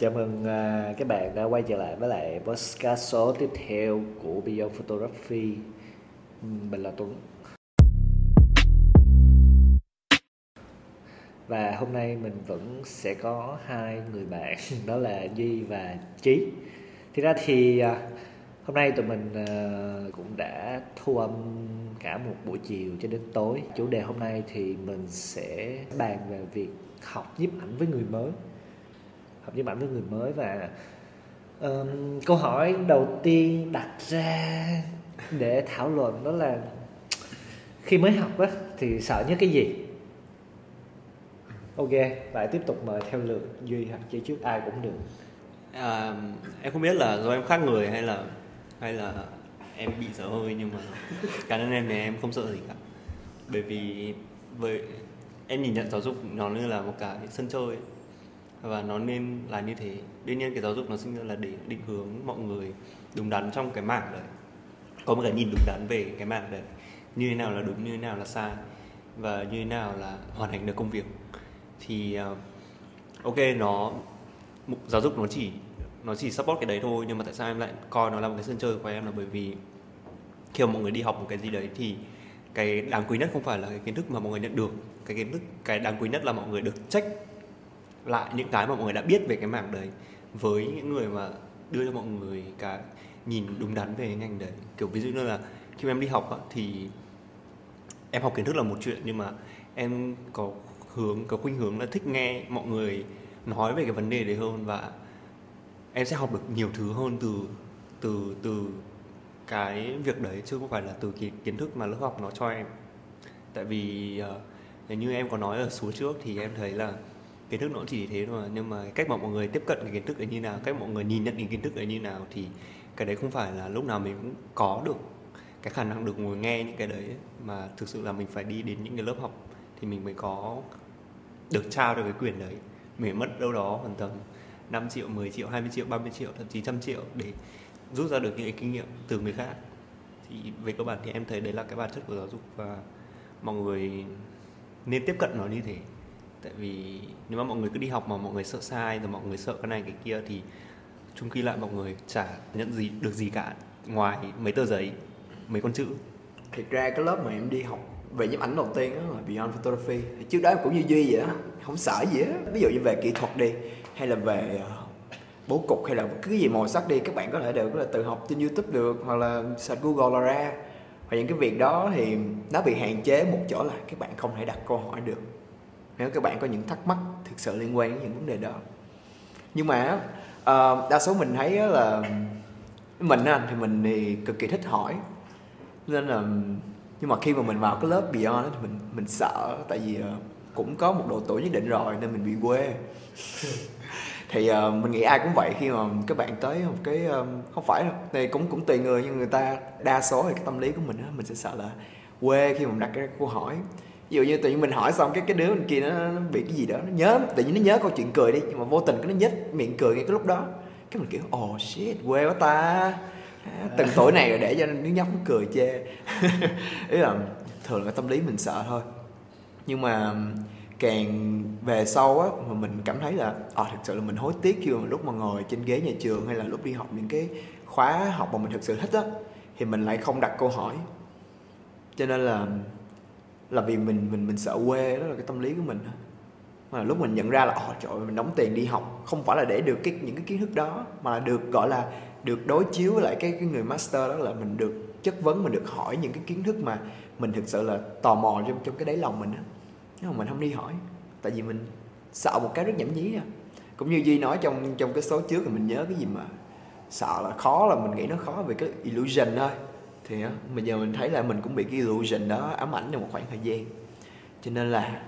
Chào mừng uh, các bạn đã quay trở lại với lại podcast số tiếp theo của Beyond Photography. Mình là Tuấn. Và hôm nay mình vẫn sẽ có hai người bạn đó là Duy và Trí. Thì ra thì uh, hôm nay tụi mình uh, cũng đã thu âm cả một buổi chiều cho đến tối. Chủ đề hôm nay thì mình sẽ bàn về việc học nhiếp ảnh với người mới học nhiếp bản với người mới và um, câu hỏi đầu tiên đặt ra để thảo luận đó là khi mới học á thì sợ nhất cái gì? Ok lại tiếp tục mời theo lượt duy hoặc chỉ trước ai cũng được. À, em không biết là do em khác người hay là hay là em bị sợ hơi nhưng mà cá nhân em thì em không sợ gì cả. Bởi vì với em nhìn nhận giáo dục nó như là một cái sân chơi. ấy và nó nên là như thế. Đương nhiên cái giáo dục nó sinh ra là để định hướng mọi người đúng đắn trong cái mảng đấy. Có một cái nhìn đúng đắn về cái mảng đấy. Như thế nào là đúng, như thế nào là sai, và như thế nào là hoàn thành được công việc. Thì ờ, ok, nó giáo dục nó chỉ nó chỉ support cái đấy thôi, nhưng mà tại sao em lại coi nó là một cái sân chơi của em là bởi vì khi mà mọi người đi học một cái gì đấy thì cái đáng quý nhất không phải là cái kiến thức mà mọi người nhận được. Cái kiến thức, cái đáng quý nhất là mọi người được trách lại những cái mà mọi người đã biết về cái mảng đấy với những người mà đưa cho mọi người cái nhìn đúng đắn về ngành đấy. Kiểu ví dụ như là khi mà em đi học á, thì em học kiến thức là một chuyện nhưng mà em có hướng có khuynh hướng là thích nghe mọi người nói về cái vấn đề đấy hơn và em sẽ học được nhiều thứ hơn từ từ từ cái việc đấy chứ không phải là từ cái kiến thức mà lớp học nó cho em. Tại vì uh, như em có nói ở số trước thì em thấy là kiến thức nó chỉ thế thôi nhưng mà cách mà mọi người tiếp cận cái kiến thức ấy như nào cách mọi người nhìn nhận cái kiến thức ấy như nào thì cái đấy không phải là lúc nào mình cũng có được cái khả năng được ngồi nghe những cái đấy mà thực sự là mình phải đi đến những cái lớp học thì mình mới có được trao được cái quyền đấy. Mình mất đâu đó khoảng tầm 5 triệu, 10 triệu, 20 triệu, 30 triệu, thậm chí trăm triệu để rút ra được những cái kinh nghiệm từ người khác. Thì về cơ bản thì em thấy đấy là cái bản chất của giáo dục và mọi người nên tiếp cận nó như thế tại vì nếu mà mọi người cứ đi học mà mọi người sợ sai rồi mọi người sợ cái này cái kia thì chung khi lại mọi người chả nhận gì, được gì cả ngoài mấy tờ giấy, mấy con chữ. Thực ra cái lớp mà em đi học về nhiếp ảnh đầu tiên đó là Beyond Photography. Trước đó em cũng như Duy vậy đó không sợ gì á. Ví dụ như về kỹ thuật đi, hay là về ờ, bố cục hay là cái gì màu sắc đi, các bạn có thể đều có thể tự học trên YouTube được, hoặc là search Google là ra và những cái việc đó thì nó bị hạn chế một chỗ là các bạn không thể đặt câu hỏi được nếu các bạn có những thắc mắc thực sự liên quan đến những vấn đề đó. Nhưng mà uh, đa số mình thấy là mình anh thì mình thì cực kỳ thích hỏi. Nên là nhưng mà khi mà mình vào cái lớp Beyond thì mình mình sợ tại vì ờ, cũng có một độ tuổi nhất định rồi nên mình bị quê. Thì uh, mình nghĩ ai cũng vậy khi mà các bạn tới một cái um, không phải đâu thì cũng cũng tùy người nhưng người ta đa số thì cái tâm lý của mình á mình sẽ sợ là quê khi mà mình đặt cái câu hỏi ví dụ như tự nhiên mình hỏi xong cái cái đứa bên kia nó, nó bị cái gì đó nó nhớ tự nhiên nó nhớ câu chuyện cười đi nhưng mà vô tình cái nó nhếch miệng cười ngay cái lúc đó. Cái mình kiểu oh shit quê quá ta. À, từng tuổi này rồi để cho đứa nhóc nó cười chê. Ý là thường là tâm lý mình sợ thôi. Nhưng mà càng về sau á mà mình cảm thấy là à, thực sự là mình hối tiếc khi mà lúc mà ngồi trên ghế nhà trường hay là lúc đi học những cái khóa học mà mình thực sự thích á thì mình lại không đặt câu hỏi. Cho nên là là vì mình mình mình sợ quê đó là cái tâm lý của mình mà lúc mình nhận ra là ồ trời ơi, mình đóng tiền đi học không phải là để được cái những cái kiến thức đó mà là được gọi là được đối chiếu với lại cái cái người master đó là mình được chất vấn mình được hỏi những cái kiến thức mà mình thực sự là tò mò trong trong cái đáy lòng mình á. Nhưng mà mình không đi hỏi tại vì mình sợ một cái rất nhảm nhí à. Cũng như duy nói trong trong cái số trước thì mình nhớ cái gì mà sợ là khó là mình nghĩ nó khó về cái illusion thôi thì á bây giờ mình thấy là mình cũng bị cái illusion đó ám ảnh trong một khoảng thời gian. Cho nên là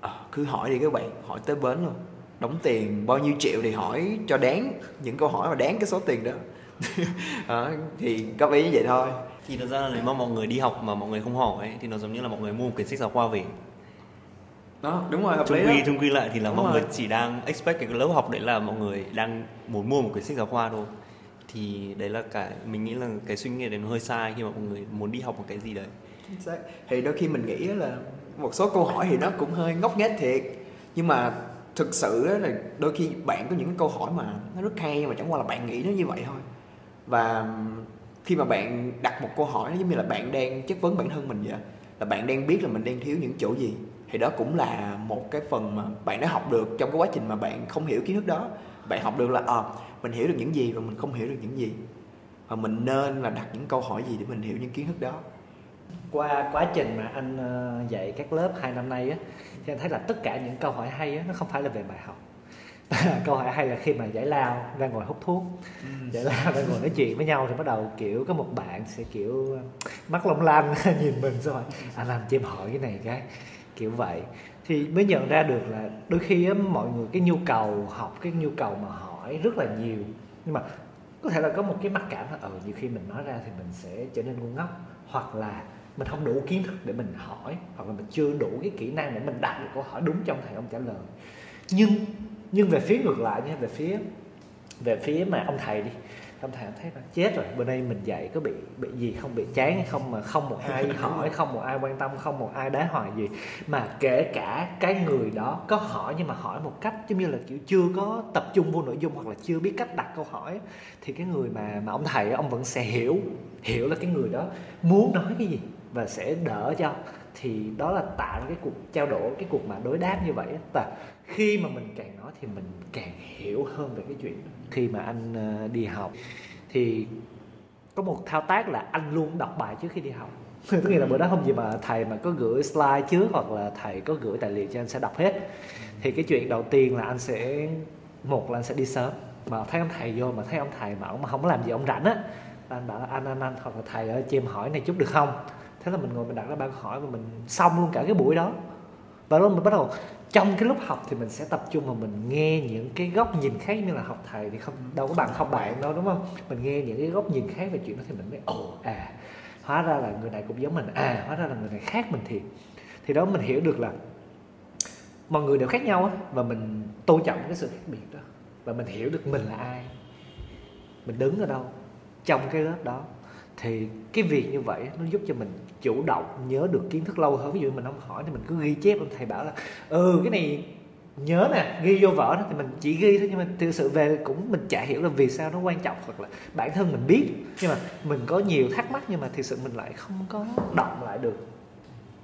à, cứ hỏi đi các bạn hỏi tới bến luôn. Đóng tiền bao nhiêu triệu thì hỏi cho đáng những câu hỏi mà đáng cái số tiền đó. À, thì góp ý như vậy thôi. Thì thật ra là nếu mà mọi người đi học mà mọi người không hỏi ấy, thì nó giống như là mọi người mua một quyển sách giáo khoa về. Đó đúng rồi hợp chung lý quy chung quy lại thì là Đúng mọi rồi. người chỉ đang expect cái lớp học đấy là mọi người đang muốn mua một quyển sách giáo khoa thôi thì đấy là cái, mình nghĩ là cái suy nghĩ đấy nó hơi sai khi mà mọi người muốn đi học một cái gì đấy. Thì đôi khi mình nghĩ là một số câu hỏi thì nó cũng hơi ngốc nghếch thiệt. Nhưng mà thực sự là đôi khi bạn có những cái câu hỏi mà nó rất hay mà chẳng qua là bạn nghĩ nó như vậy thôi. Và khi mà bạn đặt một câu hỏi nó giống như là bạn đang chất vấn bản thân mình vậy là bạn đang biết là mình đang thiếu những chỗ gì, thì đó cũng là một cái phần mà bạn đã học được trong cái quá trình mà bạn không hiểu kiến thức đó bạn học được là à, mình hiểu được những gì và mình không hiểu được những gì. Và mình nên là đặt những câu hỏi gì để mình hiểu những kiến thức đó. Qua quá trình mà anh ờ, dạy các lớp hai năm nay á thì anh thấy là tất cả những câu hỏi hay á nó không phải là về bài học. Câu hỏi hay là khi mà giải lao ra ngồi hút thuốc giải lao ra ngồi nói chuyện với nhau thì bắt đầu kiểu có một bạn sẽ kiểu mắt long lanh nhìn mình xong rồi anh làm cho em hỏi cái này cái kiểu vậy thì mới nhận ra được là đôi khi á, mọi người cái nhu cầu học cái nhu cầu mà hỏi rất là nhiều. Nhưng mà có thể là có một cái mặc cảm là ừ nhiều khi mình nói ra thì mình sẽ trở nên ngu ngốc. Hoặc là mình không đủ kiến thức để mình hỏi hoặc là mình chưa đủ cái kỹ năng để mình đặt được câu hỏi đúng trong thầy ông trả lời. Nhưng nhưng về phía ngược lại nha về phía về phía mà ông thầy đi ông thầy thấy là chết rồi bữa nay mình dạy có bị bị gì không? Bị chán hay không mà không một ai hỏi không một ai quan tâm không một ai đá hoài gì. Mà kể cả cái người đó có hỏi nhưng mà hỏi một cách giống như là kiểu chưa có tập trung vô nội dung hoặc là chưa biết cách đặt câu hỏi thì cái người mà mà ông thầy ông vẫn sẽ hiểu hiểu là cái người đó muốn nói cái gì và sẽ đỡ cho. Thì đó là tạo cái cuộc trao đổi cái cuộc mà đối đáp như vậy và khi mà mình càng nói thì mình càng hiểu hơn về cái chuyện đó khi mà anh ờ, đi học. Thì có một thao tác là anh luôn đọc bài trước khi đi học. Tức nghĩa là bữa đó không gì mà thầy mà có gửi slide trước hoặc là thầy có gửi tài liệu cho anh sẽ đọc hết. Thì cái chuyện đầu tiên là anh sẽ, một là anh sẽ đi sớm. Mà thấy ông thầy vô, mà thấy ông thầy mà ông mà không có làm gì ông rảnh á anh bảo là anh anh anh, hoặc là thầy ơi, cho em hỏi này chút được không? Thế là mình ngồi mình đặt ra ban hỏi và mình xong luôn cả cái buổi đó. Và đó mình bắt đầu trong cái lúc học thì mình sẽ tập trung vào mình nghe những cái góc nhìn khác như là học thầy thì không, đâu có bằng học bạn đâu, đúng không? Mình nghe những cái góc nhìn khác về chuyện đó thì mình mới, ồ à hóa ra là người này cũng giống mình à hóa ra là người này khác mình thiệt. Thì đó mình hiểu được là mọi người đều khác nhau á, và mình tôn trọng cái sự khác biệt đó. Và mình hiểu được mình là ai. Mình đứng ở đâu, trong cái lớp đó thì cái việc như vậy nó giúp cho mình chủ động nhớ được kiến thức lâu hơn. Ví dụ mình không hỏi thì mình cứ ghi chép, ông thầy bảo là ừ cái này nhớ nè, ghi vô vở đó thì mình chỉ ghi thôi, nhưng mà thực sự về cũng mình chả hiểu là vì sao nó quan trọng hoặc là bản thân mình biết. Nhưng mà mình có nhiều thắc mắc nhưng mà thực sự mình lại không có động lại được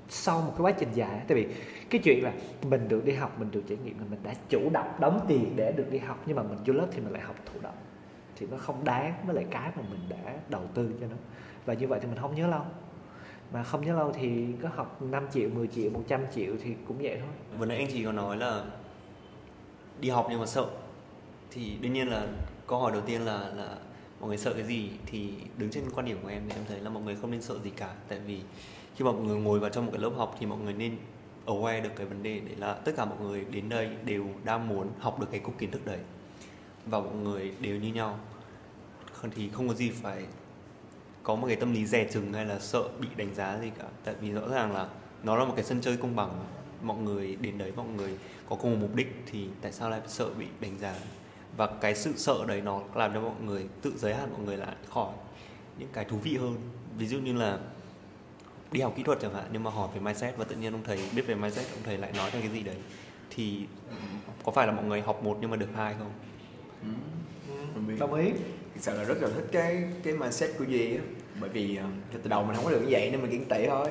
sau một cái quá trình dài tại vì cái chuyện là mình được đi học, mình được trải nghiệm là mình đã chủ động đóng tiền để được đi học, nhưng mà mình vô lớp thì mình lại học thụ động thì nó không đáng với lại cái mà mình đã đầu tư cho nó. Và như vậy thì mình không nhớ lâu. Mà không nhớ lâu thì có học 5 triệu 10 triệu 100 triệu thì cũng vậy thôi. Vừa nãy anh chị có nói là đi học nhưng mà sợ. Thì đương nhiên là câu hỏi đầu tiên là là mọi người sợ cái gì? Thì đứng trên quan điểm của em thì em thấy là mọi người không nên sợ gì cả. Tại vì khi mà mọi người ngồi vào trong một cái lớp học thì mọi người nên aware được cái vấn đề đấy là tất cả mọi người đến đây đều đang muốn học được cái cục kiến thức đấy và mọi người đều như nhau. Thì không có gì phải có một cái tâm lý dè chừng hay là sợ bị đánh giá gì cả. Tại vì rõ ràng là nó là một cái sân chơi công bằng. Mọi người đến đấy, mọi người có cùng một mục đích thì tại sao lại sợ bị đánh giá? Và cái sự sợ đấy nó làm cho mọi người, tự giới hạn mọi người lại khỏi những cái thú vị hơn. Ví dụ như là đi học kỹ thuật chẳng hạn, nhưng mà hỏi về mindset và tự nhiên ông thầy biết về mindset, ông thầy lại nói ra cái gì đấy, thì có phải là mọi người học một nhưng mà được hai không? Ừ. đồng ý. Thực sự là rất là thích cái cái mindset của duy á. Bởi vì uh, từ đầu mình không có được như vậy nên mình kiên tị thôi.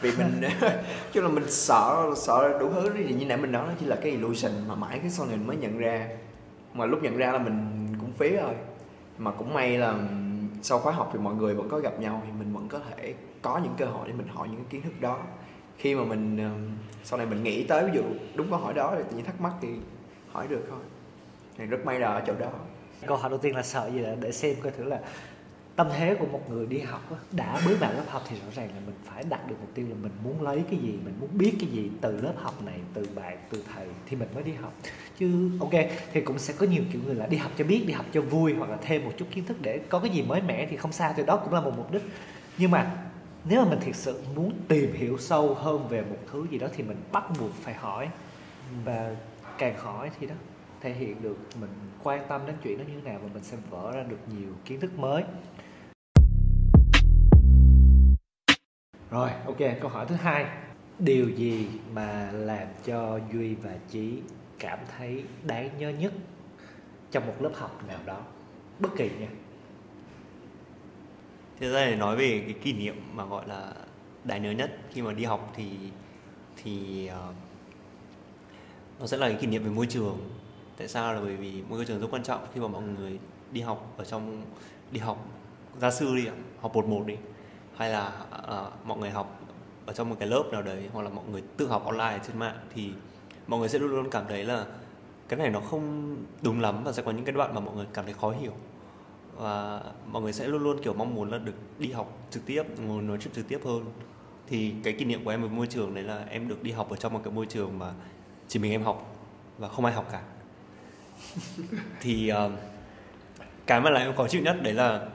Vì mình chứ là mình sợ sợ đủ thứ thì như nãy mình nói nó chỉ là cái illusion mà mãi cái sau này mình mới nhận ra. Mà lúc nhận ra là mình cũng phí rồi. Mà cũng may là sau khóa học thì mọi người vẫn có gặp nhau thì mình vẫn có thể có những cơ hội để mình hỏi những cái kiến thức đó. Khi mà mình sau này mình nghĩ tới ví dụ đúng câu hỏi đó thì những thắc mắc thì hỏi được thôi thì rất may là ở chỗ đó. Câu hỏi đầu tiên là sợ gì là để xem coi thử là tâm thế của một người đi học đó, đã bước vào lớp học thì rõ ràng là mình phải đặt được mục tiêu là mình muốn lấy cái gì mình muốn biết cái gì từ lớp học này từ bạn từ thầy thì mình mới đi học. Chứ ok thì cũng sẽ có nhiều kiểu người là đi học cho biết đi học cho vui hoặc là thêm một chút kiến thức để có cái gì mới mẻ thì không sao thì đó cũng là một mục đích. Nhưng mà nếu mà mình thực sự muốn tìm hiểu sâu hơn về một thứ gì đó thì mình bắt buộc phải hỏi và càng hỏi thì đó thể hiện được mình quan tâm đến chuyện đó như thế nào và mình sẽ vỡ ra được nhiều kiến thức mới. Rồi ok câu hỏi thứ hai. Điều gì mà làm cho duy và chí cảm thấy đáng nhớ nhất trong một lớp học nào đó? Bất kỳ nha. Thế ra để nói về cái kỷ niệm mà gọi là đáng nhớ nhất khi mà đi học thì thì uh, nó sẽ là cái kỷ niệm về môi trường. Tại sao? Là bởi vì môi trường rất quan trọng khi mà mọi người đi học ở trong đi học gia sư đi học một một đi. Hay là uh, mọi người học ở trong một cái lớp nào đấy hoặc là mọi người tự học online trên mạng thì mọi người sẽ luôn luôn cảm thấy là cái này nó không đúng lắm và sẽ có những cái đoạn mà mọi người cảm thấy khó hiểu. Và mọi người sẽ luôn luôn kiểu mong muốn là được đi học trực tiếp ngồi nói chuyện trực tiếp hơn. Thì cái kỷ niệm của em với môi trường đấy là em được đi học ở trong một cái môi trường mà chỉ mình em học và không ai học cả. thì uh, cái mà làm em khó chịu nhất đấy là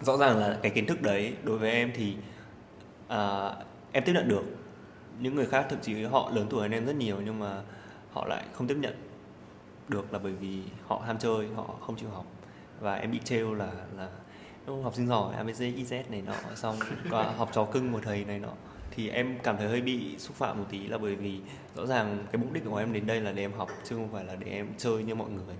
rõ ràng là cái kiến thức đấy đối với em thì uh, em tiếp nhận được. Những người khác thậm chí họ lớn tuổi hơn em rất nhiều nhưng mà họ lại không tiếp nhận được là bởi vì họ ham chơi họ không chịu học. Và em bị trêu là là học sinh giỏi abc iz này nọ xong học trò cưng một thầy này nọ thì em cảm thấy hơi bị xúc phạm một tí là bởi vì rõ ràng cái mục đích của em đến đây là để em học chứ không phải là để em chơi như mọi người.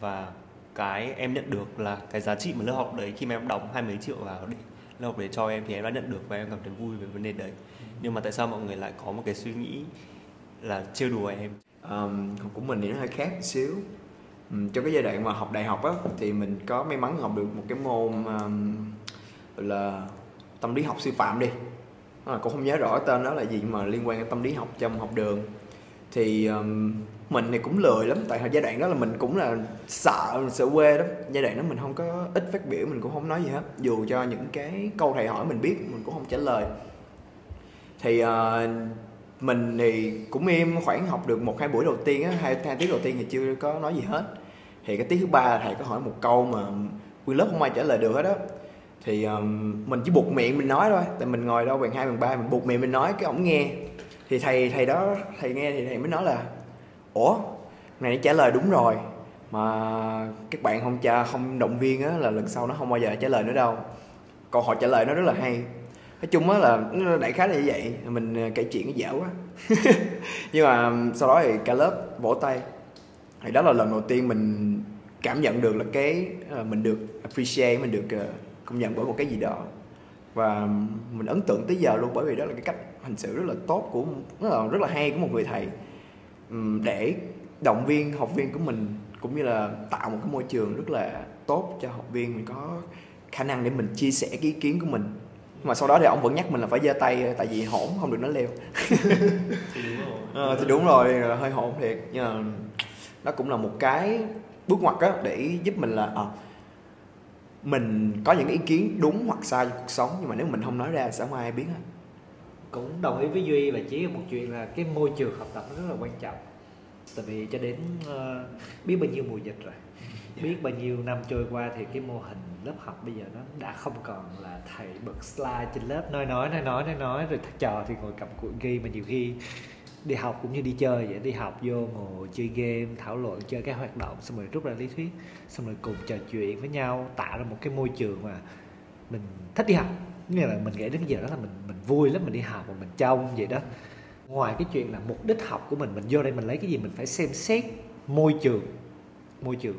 Và cái em nhận được là cái giá trị mà lớp học đấy khi mà em đóng hai mấy triệu vào để lớp học để cho em thì em đã nhận được và em cảm thấy vui về vấn đề đấy. Nhưng mà tại sao mọi người lại có một cái suy nghĩ là trêu đùa em? Um, của mình thì nó hơi khác một xíu. Um, trong cái giai đoạn mà học đại học á thì mình có may mắn học được một cái môn um, là tâm lý học sư phạm đi à, cũng không nhớ rõ tên đó là gì mà liên quan đến tâm lý học trong học đường. Thì um, mình thì cũng lười lắm tại giai đoạn đó là mình cũng là sợ sợ quê đó giai đoạn đó mình không có ít phát biểu mình cũng không nói gì hết. Dù cho những cái câu thầy hỏi mình biết mình cũng không trả lời. Thì uh, mình thì cũng im khoảng học được một hai buổi đầu tiên á hai, hai tiếng đầu tiên thì chưa có nói gì hết. Thì cái tiếng thứ ba thầy có hỏi một câu mà nguyên lớp không ai trả lời được hết đó thì um, mình chỉ buộc miệng mình nói thôi. Tại mình ngồi đâu bằng hai bằng ba mình buộc miệng mình nói cái ổng nghe. Thì thầy thầy đó thầy nghe thì thầy mới nói là ủa này nó trả lời đúng rồi mà các bạn không cha không động viên á là lần sau nó không bao giờ trả lời nữa đâu. Còn họ trả lời nó rất là hay. Nói chung á là đại khái là như vậy. Mình ờ, kể chuyện nó dở quá. Nhưng mà sau đó thì cả lớp vỗ tay. Thì đó là lần đầu tiên mình cảm nhận được là cái ờ, mình được appreciate mình được ờ, công nhận bởi một cái gì đó. Và mình ấn tượng tới giờ luôn bởi vì đó là cái cách hành xử rất là tốt của rất là rất là hay của một người thầy. Để động viên học viên của mình cũng như là tạo một cái môi trường rất là tốt cho học viên mình có khả năng để mình chia sẻ cái ý kiến của mình. Mà sau đó thì ông vẫn nhắc mình là phải giơ tay tại vì hổn không được nói leo. Thì đúng rồi. À, thì đúng rồi hơi hổn thiệt. Nhưng mà nó cũng là một cái bước ngoặt á để giúp mình là à, mình có những ý kiến đúng hoặc sai trong cuộc sống nhưng mà nếu mình không nói ra sẽ không ai biết hết. Cũng đồng ý với duy và chí một chuyện là cái môi trường học tập rất là quan trọng. Tại vì cho đến uh, biết bao nhiêu mùa dịch rồi biết bao nhiêu năm trôi qua thì cái mô hình lớp học bây giờ nó đã không còn là thầy bật slide trên lớp nói nói nói nói nói nói rồi trò thì ngồi cầm cuộn ghi mà nhiều khi đi học cũng như đi chơi vậy, đi học vô ngồi chơi game, thảo luận, chơi các hoạt động, xong rồi rút ra lý thuyết, xong rồi cùng trò chuyện với nhau, tạo ra một cái môi trường mà mình thích đi học. Nghĩa là mình nghĩ đến cái giờ đó là mình mình vui lắm, mình đi học và mình trông vậy đó. Ngoài cái chuyện là mục đích học của mình mình vô đây mình lấy cái gì mình phải xem xét môi trường môi trường.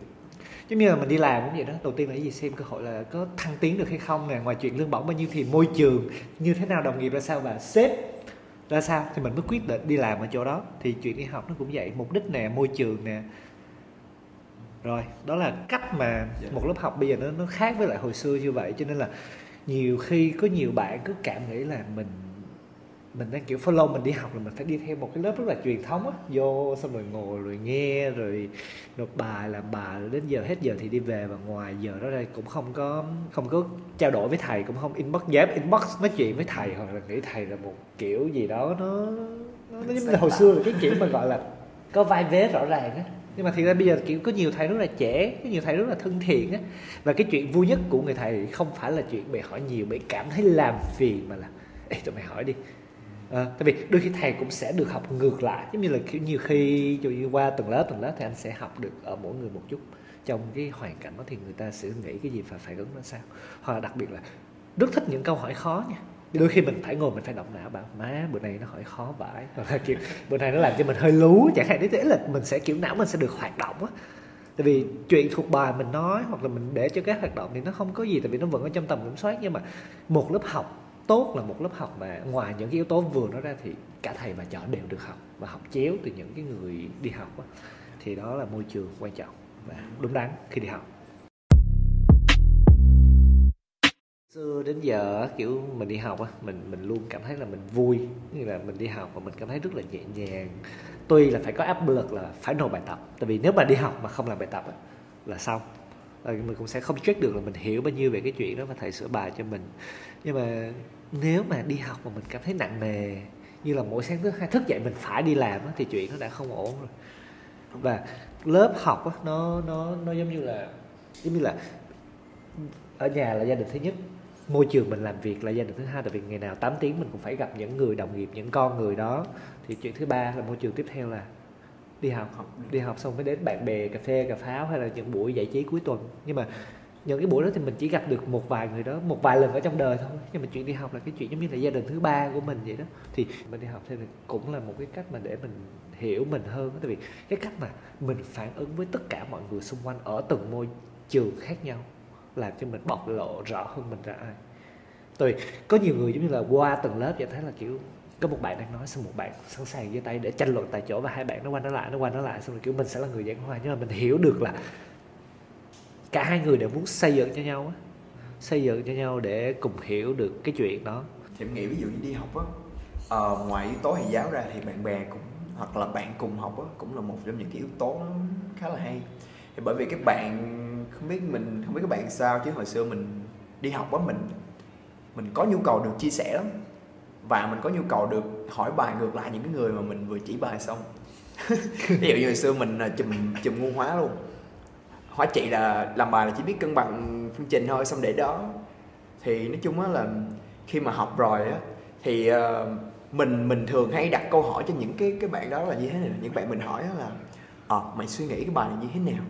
Giống như là mình đi làm cũng vậy đó, đầu tiên là cái gì? Xem cơ hội là có thăng tiến được hay không nè, ngoài chuyện lương bổng bao nhiêu thì môi trường như thế nào, đồng nghiệp ra sao và sếp ra sao? Thì mình mới quyết định đi làm ở chỗ đó. Thì chuyện đi học nó cũng vậy. Mục đích nè môi trường nè. Rồi đó là cách mà dạ. một lớp học bây giờ nó nó khác với lại hồi xưa như vậy. Cho nên là nhiều khi có nhiều bạn cứ cảm nghĩ là mình mình đang kiểu follow mình đi học là mình phải đi theo một cái lớp rất là truyền thống á. Vô xong rồi ngồi rồi nghe rồi nộp bài làm bài đến giờ hết giờ thì đi về và ngoài giờ đó đây cũng không có không có trao đổi với thầy cũng không inbox dám inbox nói chuyện với thầy hoặc là nghĩ thầy là một kiểu gì đó nó nó, nó giống như hồi xưa là cái kiểu mà gọi là có vai vế rõ ràng á. Nhưng mà thì ra bây giờ kiểu có nhiều thầy rất là trẻ có nhiều thầy rất là thân thiện á. Và cái chuyện vui nhất của người thầy không phải là chuyện bị hỏi nhiều bị cảm thấy làm phiền mà là Ê, tụi mày hỏi đi à, tại vì đôi khi thầy cũng sẽ được học ngược lại. Giống như là kiểu nhiều khi dù như qua từng lớp từng lớp thì anh sẽ học được ở mỗi người một chút. Trong cái hoàn cảnh đó thì người ta sẽ nghĩ cái gì và phải ứng ra sao. Hoặc là đặc biệt là rất thích những câu hỏi khó nha. Đôi khi mình phải ngồi mình phải động não bảo má bữa nay nó hỏi khó vãi. Hoặc là kiểu bữa nay nó làm cho mình hơi lú chẳng hạn. Thế là mình sẽ kiểu não mình sẽ được hoạt động á. Tại vì chuyện thuộc bài mình nói hoặc là mình để cho các hoạt động thì nó không có gì tại vì nó vẫn ở trong tầm kiểm soát. Nhưng mà một lớp học tốt là một lớp học mà ngoài những cái yếu tố vừa nói ra thì cả thầy và trò đều được học và học chéo từ những cái người đi học đó. thì đó là môi trường quan trọng và đúng đắn khi đi học. Xưa đến giờ kiểu mình đi học á mình mình luôn cảm thấy là mình vui như là mình đi học và mình cảm thấy rất là nhẹ nhàng. Tuy là phải có áp lực là phải nộp bài tập tại vì nếu mà đi học mà không làm bài tập á, là xong. Ờ, mình cũng sẽ không check được là mình hiểu bao nhiêu về cái chuyện đó và thầy sửa bài cho mình. Nhưng mà nếu mà đi học mà mình cảm thấy nặng nề như là mỗi sáng thứ hai thức dậy mình phải đi làm thì chuyện nó đã không ổn rồi. Và lớp học nó nó nó giống như là giống như là ở nhà là gia đình thứ nhất môi trường mình làm việc là gia đình thứ hai tại vì ngày nào 8 tiếng mình cũng phải gặp những người đồng nghiệp những con người đó. Thì chuyện thứ ba là môi trường tiếp theo là đi học. Học đi học xong mới đến bạn bè cà phê cà pháo hay là những buổi giải trí cuối tuần. Nhưng mà những cái buổi đó thì mình chỉ gặp được một vài người đó, một vài lần ở trong đời thôi. Nhưng mà chuyện đi học là cái chuyện giống như là gia đình thứ ba của mình vậy đó. Thì mình đi học thì cũng là một cái cách mà để mình hiểu mình hơn tại vì cái cách mà mình phản ứng với tất cả mọi người xung quanh ở từng môi trường khác nhau làm cho mình bộc lộ rõ hơn mình ra ai. Tôi có nhiều người giống như là qua từng lớp vậy thấy là, kiểu, có một bạn đang nói xong một bạn sẵn sàng giơ tay để tranh luận tại chỗ và hai bạn nó qua nó lại, nó qua nó lại, xong rồi kiểu mình sẽ là người giảng hòa. Nhưng mà mình hiểu được là cả hai người đều muốn xây dựng cho nhau á. Xây dựng cho nhau để cùng hiểu được cái chuyện đó. Thì em nghĩ ví dụ như đi học á uh, ngoài yếu tố thầy giáo ra thì bạn bè cũng hoặc là bạn cùng học á cũng là một trong những cái yếu tố khá là hay. Thì bởi vì các bạn không biết mình không biết các bạn sao chứ hồi xưa mình đi học á mình mình có nhu cầu được chia sẻ lắm. Và mình có nhu cầu được hỏi bài ngược lại những cái người mà mình vừa chỉ bài xong. Ví dụ như hồi xưa mình chùm chùm ngu hóa luôn hỏi chị là làm bài là chỉ biết cân bằng phương trình thôi xong để đó thì nói chung á là khi mà học rồi á thì uh, mình mình thường hay đặt câu hỏi cho những cái cái bạn đó là như thế này những bạn mình hỏi là ờ à, mày suy nghĩ cái bài này như thế nào?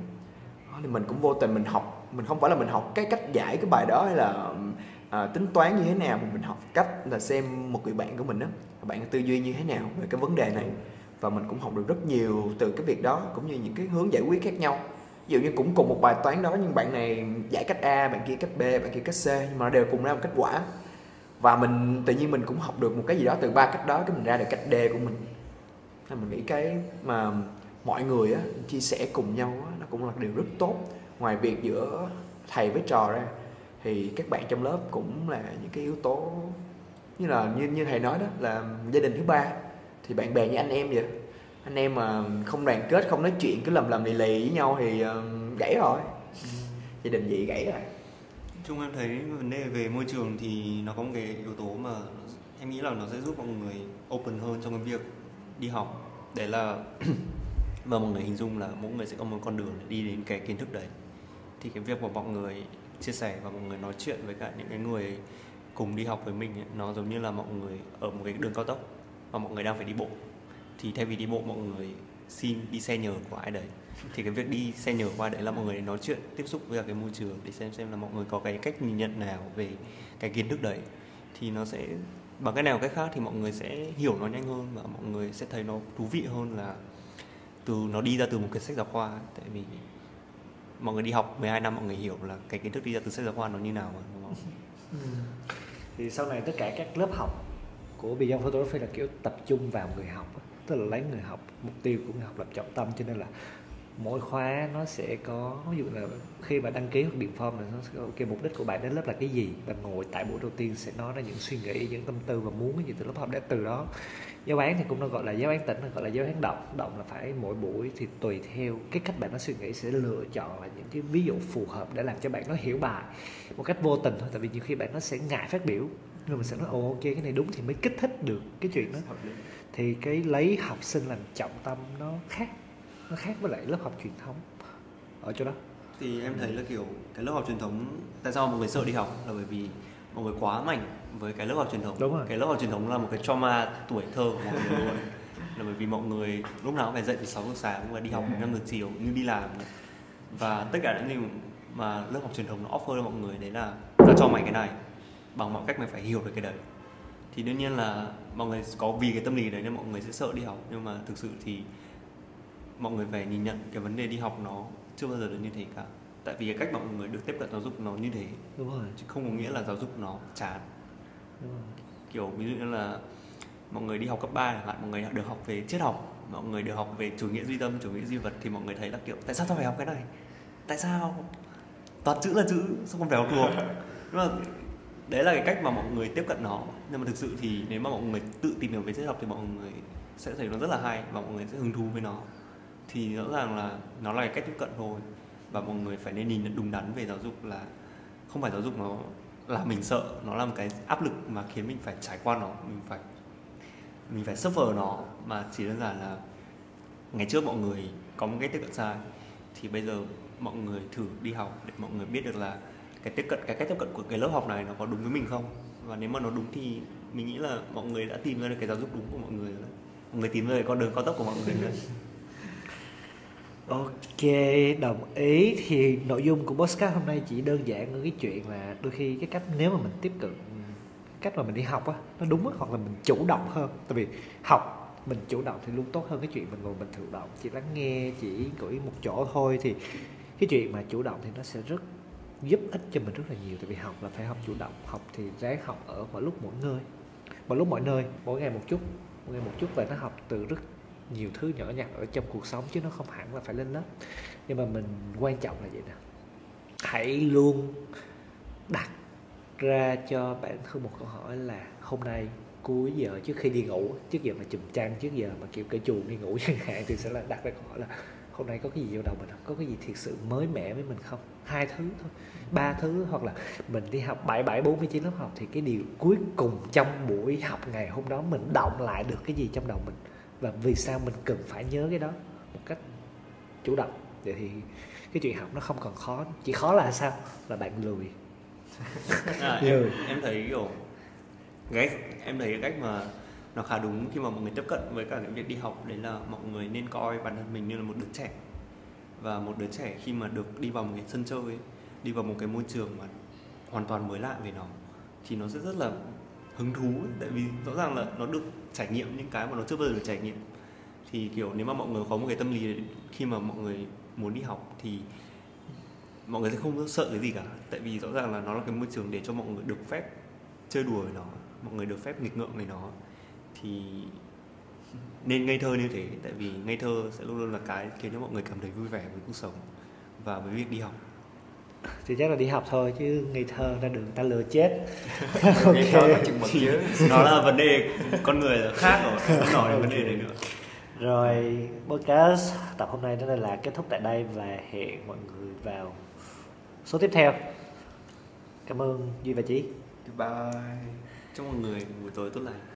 Thì mình cũng vô tình mình học mình không phải là mình học cái cách giải cái bài đó hay là à, tính toán như thế nào mà mình học cách là xem một người bạn của mình đó bạn tư duy như thế nào về cái vấn đề này. Và mình cũng học được rất nhiều từ cái việc đó cũng như những cái hướng giải quyết khác nhau ví dụ như cũng cùng một bài toán đó nhưng bạn này giải cách A bạn kia cách B bạn kia cách C nhưng mà nó đều cùng ra một kết quả. Và mình tự nhiên mình cũng học được một cái gì đó từ ba cách đó cái mình ra được cách D của mình. Nên mình nghĩ cái mà mọi người á chia sẻ cùng nhau á, nó cũng là điều rất tốt. Ngoài việc giữa thầy với trò ra thì các bạn trong lớp cũng là những cái yếu tố như là như như thầy nói đó là gia đình thứ ba. Thì bạn bè như anh em vậy anh em mà không đoàn kết không nói chuyện cứ lầm lầm lì lì với nhau thì uh, gãy rồi. Ừ. gia đình vậy gãy rồi. Chung em thấy vấn đề về môi trường thì nó có một cái yếu tố mà em nghĩ là nó sẽ giúp mọi người open hơn trong cái việc đi học. Để là mà mọi người hình dung là mỗi người sẽ có một con đường để đi đến cái kiến thức đấy. Thì cái việc mà mọi người chia sẻ và mọi người nói chuyện với cả những cái người cùng đi học với mình ấy, nó giống như là mọi người ở một cái đường cao tốc và mọi người đang phải đi bộ thì thay vì đi bộ, mọi người xin đi xe nhờ của ai đấy thì cái việc đi xe nhờ qua đấy là mọi người nói chuyện, tiếp xúc với cái môi trường để xem xem là mọi người có cái cách nhìn nhận nào về cái kiến thức đấy thì nó sẽ, bằng cái nào cách khác thì mọi người sẽ hiểu nó nhanh hơn và mọi người sẽ thấy nó thú vị hơn là từ, nó đi ra từ một cái sách giáo khoa tại vì mọi người đi học 12 năm mọi người hiểu là cái kiến thức đi ra từ sách giáo khoa nó như nào mà, đúng không? Ừ. thì sau này tất cả các lớp học của Beyond Photography là kiểu tập trung vào người học tức là lấy người học, mục tiêu của người học làm trọng tâm. Cho nên là mỗi khóa nó sẽ có, ví dụ là khi mà đăng ký hoặc điện form là nó sẽ ok, mục đích của bạn đến lớp là cái gì? Và ngồi tại buổi đầu tiên sẽ nói ra những suy nghĩ, những tâm tư và muốn cái gì từ lớp học để từ đó. Giáo án thì cũng nó gọi là giáo án tỉnh gọi là giáo án động. Động là phải mỗi buổi thì tùy theo cái cách bạn nó suy nghĩ sẽ lựa chọn là những cái ví dụ phù hợp để làm cho bạn nó hiểu bài một cách vô tình thôi. Tại vì nhiều khi bạn nó sẽ ngại phát biểu nhưng mình sẽ nói ồ ok cái này đúng thì mới kích thích được cái chuyện đó. Thì cái lấy học sinh làm trọng tâm nó khác nó khác với lại lớp học truyền thống ở chỗ đó. Thì em thấy là kiểu cái lớp học truyền thống tại sao mọi người sợ đi học? Là bởi vì mọi người quá mạnh với cái lớp học truyền thống. Đúng rồi. Cái lớp học truyền thống là một cái trauma tuổi thơ của mọi người luôn. Là bởi vì mọi người lúc nào cũng phải dậy từ 6 giờ sáng và đi học đến 5 giờ chiều như đi làm. Và tất cả những gì mà lớp học truyền thống nó offer cho mọi người đấy là ta cho mày cái này bằng mọi cách mày phải hiểu được cái đấy. Thì đương nhiên là mọi người có vì cái tâm lý đấy nên mọi người sẽ sợ đi học. Nhưng mà thực sự thì mọi người phải nhìn nhận cái vấn đề đi học nó chưa bao giờ được như thế cả. Tại vì cái cách mà mọi người được tiếp cận giáo dục nó như thế đúng rồi. chứ không có nghĩa là giáo dục nó chán. Đúng rồi. Kiểu ví dụ như là mọi người đi học cấp 3 chẳng hạn mọi người được học về triết học mọi người được học về chủ nghĩa duy tâm chủ nghĩa duy vật thì mọi người thấy là kiểu tại sao tao phải học cái này? Tại sao? Toàn chữ là chữ sao không phải học thuộc nhưng mà đấy là cái cách mà mọi người tiếp cận nó. Nhưng mà thực sự thì nếu mà mọi người tự tìm hiểu về triết học thì mọi người sẽ thấy nó rất là hay và mọi người sẽ hứng thú với nó. Thì rõ ràng là nó là cái cách tiếp cận thôi. Và mọi người phải nên nhìn đúng đắn về giáo dục là không phải giáo dục nó là mình sợ, nó là một cái áp lực mà khiến mình phải trải qua nó, mình phải mình phải suffer nó. Mà chỉ đơn giản là ngày trước mọi người có một cái tiếp cận sai thì bây giờ mọi người thử đi học để mọi người biết được là cái tiếp cận cái cách tiếp cận của cái lớp học này nó có đúng với mình không? Và nếu mà nó đúng thì mình nghĩ là mọi người đã tìm ra được cái giáo dục đúng của mọi người rồi. Mọi người tìm ra được con đường cao tốc của mọi người rồi. Ok, đồng ý. Thì nội dung của podcast hôm nay chỉ đơn giản ở cái chuyện là đôi khi cái cách nếu mà mình tiếp cận cách mà mình đi học á nó đúng á hoặc là mình chủ động hơn. Tại vì học mình chủ động thì luôn tốt hơn cái chuyện mình ngồi mình thụ động. Chỉ lắng nghe chỉ gửi một chỗ thôi thì cái chuyện mà chủ động thì nó sẽ rất giúp ích cho mình rất là nhiều. Tại vì học là phải học chủ động, học thì ráng học ở mọi lúc mỗi nơi. Mọi lúc mọi nơi, mỗi ngày một chút, mỗi ngày một chút và nó học từ rất nhiều thứ nhỏ nhặt ở trong cuộc sống chứ nó không hẳn là phải lên lớp. Nhưng mà mình quan trọng là vậy nè. Hãy luôn đặt ra cho bản thân một câu hỏi là hôm nay cuối giờ trước khi đi ngủ, trước giờ mà chùm chăn, trước giờ mà kiểu cởi chuồng đi ngủ chẳng hạn thì sẽ là đặt ra câu hỏi là hôm nay có cái gì vô đầu mình không? Có cái gì thiệt sự mới mẻ với mình không? Hai thứ thôi. Ba thứ hoặc là mình đi học bảy bảy bốn mươi chín lớp học thì cái điều cuối cùng trong buổi học ngày hôm đó mình động lại được cái gì trong đầu mình? Và vì sao mình cần phải nhớ cái đó một cách chủ động? Vậy thì cái chuyện học nó không còn khó. Chỉ khó là sao? Là bạn lười. À, em, em thấy kiểu cái em thấy cái cách mà nó khá đúng khi mà mọi người tiếp cận với cả cái việc đi học đấy là mọi người nên coi bản thân mình như là một đứa trẻ. Và một đứa trẻ khi mà được đi vào một cái sân chơi ấy, đi vào một cái môi trường mà hoàn toàn mới lạ về nó thì nó sẽ rất là hứng thú. Ấy. tại vì rõ ràng là nó được trải nghiệm những cái mà nó chưa bao giờ được trải nghiệm. Thì kiểu nếu mà mọi người có một cái tâm lý khi mà mọi người muốn đi học thì mọi người sẽ không sợ cái gì cả. Tại vì rõ ràng là nó là cái môi trường để cho mọi người được phép chơi đùa với nó mọi người được phép nghịch ngợm với nó thì nên ngây thơ như thế. Tại vì ngây thơ sẽ luôn luôn là cái khiến cho mọi người cảm thấy vui vẻ với cuộc sống và với việc đi học. Thì chắc là đi học thôi chứ ngây thơ ra đường ta lừa chết. Mực chứ nó là vấn đề con người là khác rồi không nói đến vấn đề đấy nữa. Rồi podcast tập hôm nay đến đây là kết thúc tại đây và hẹn mọi người vào số tiếp theo. Cảm ơn duy và chí. Goodbye. Chúc mọi người buổi tối tốt lành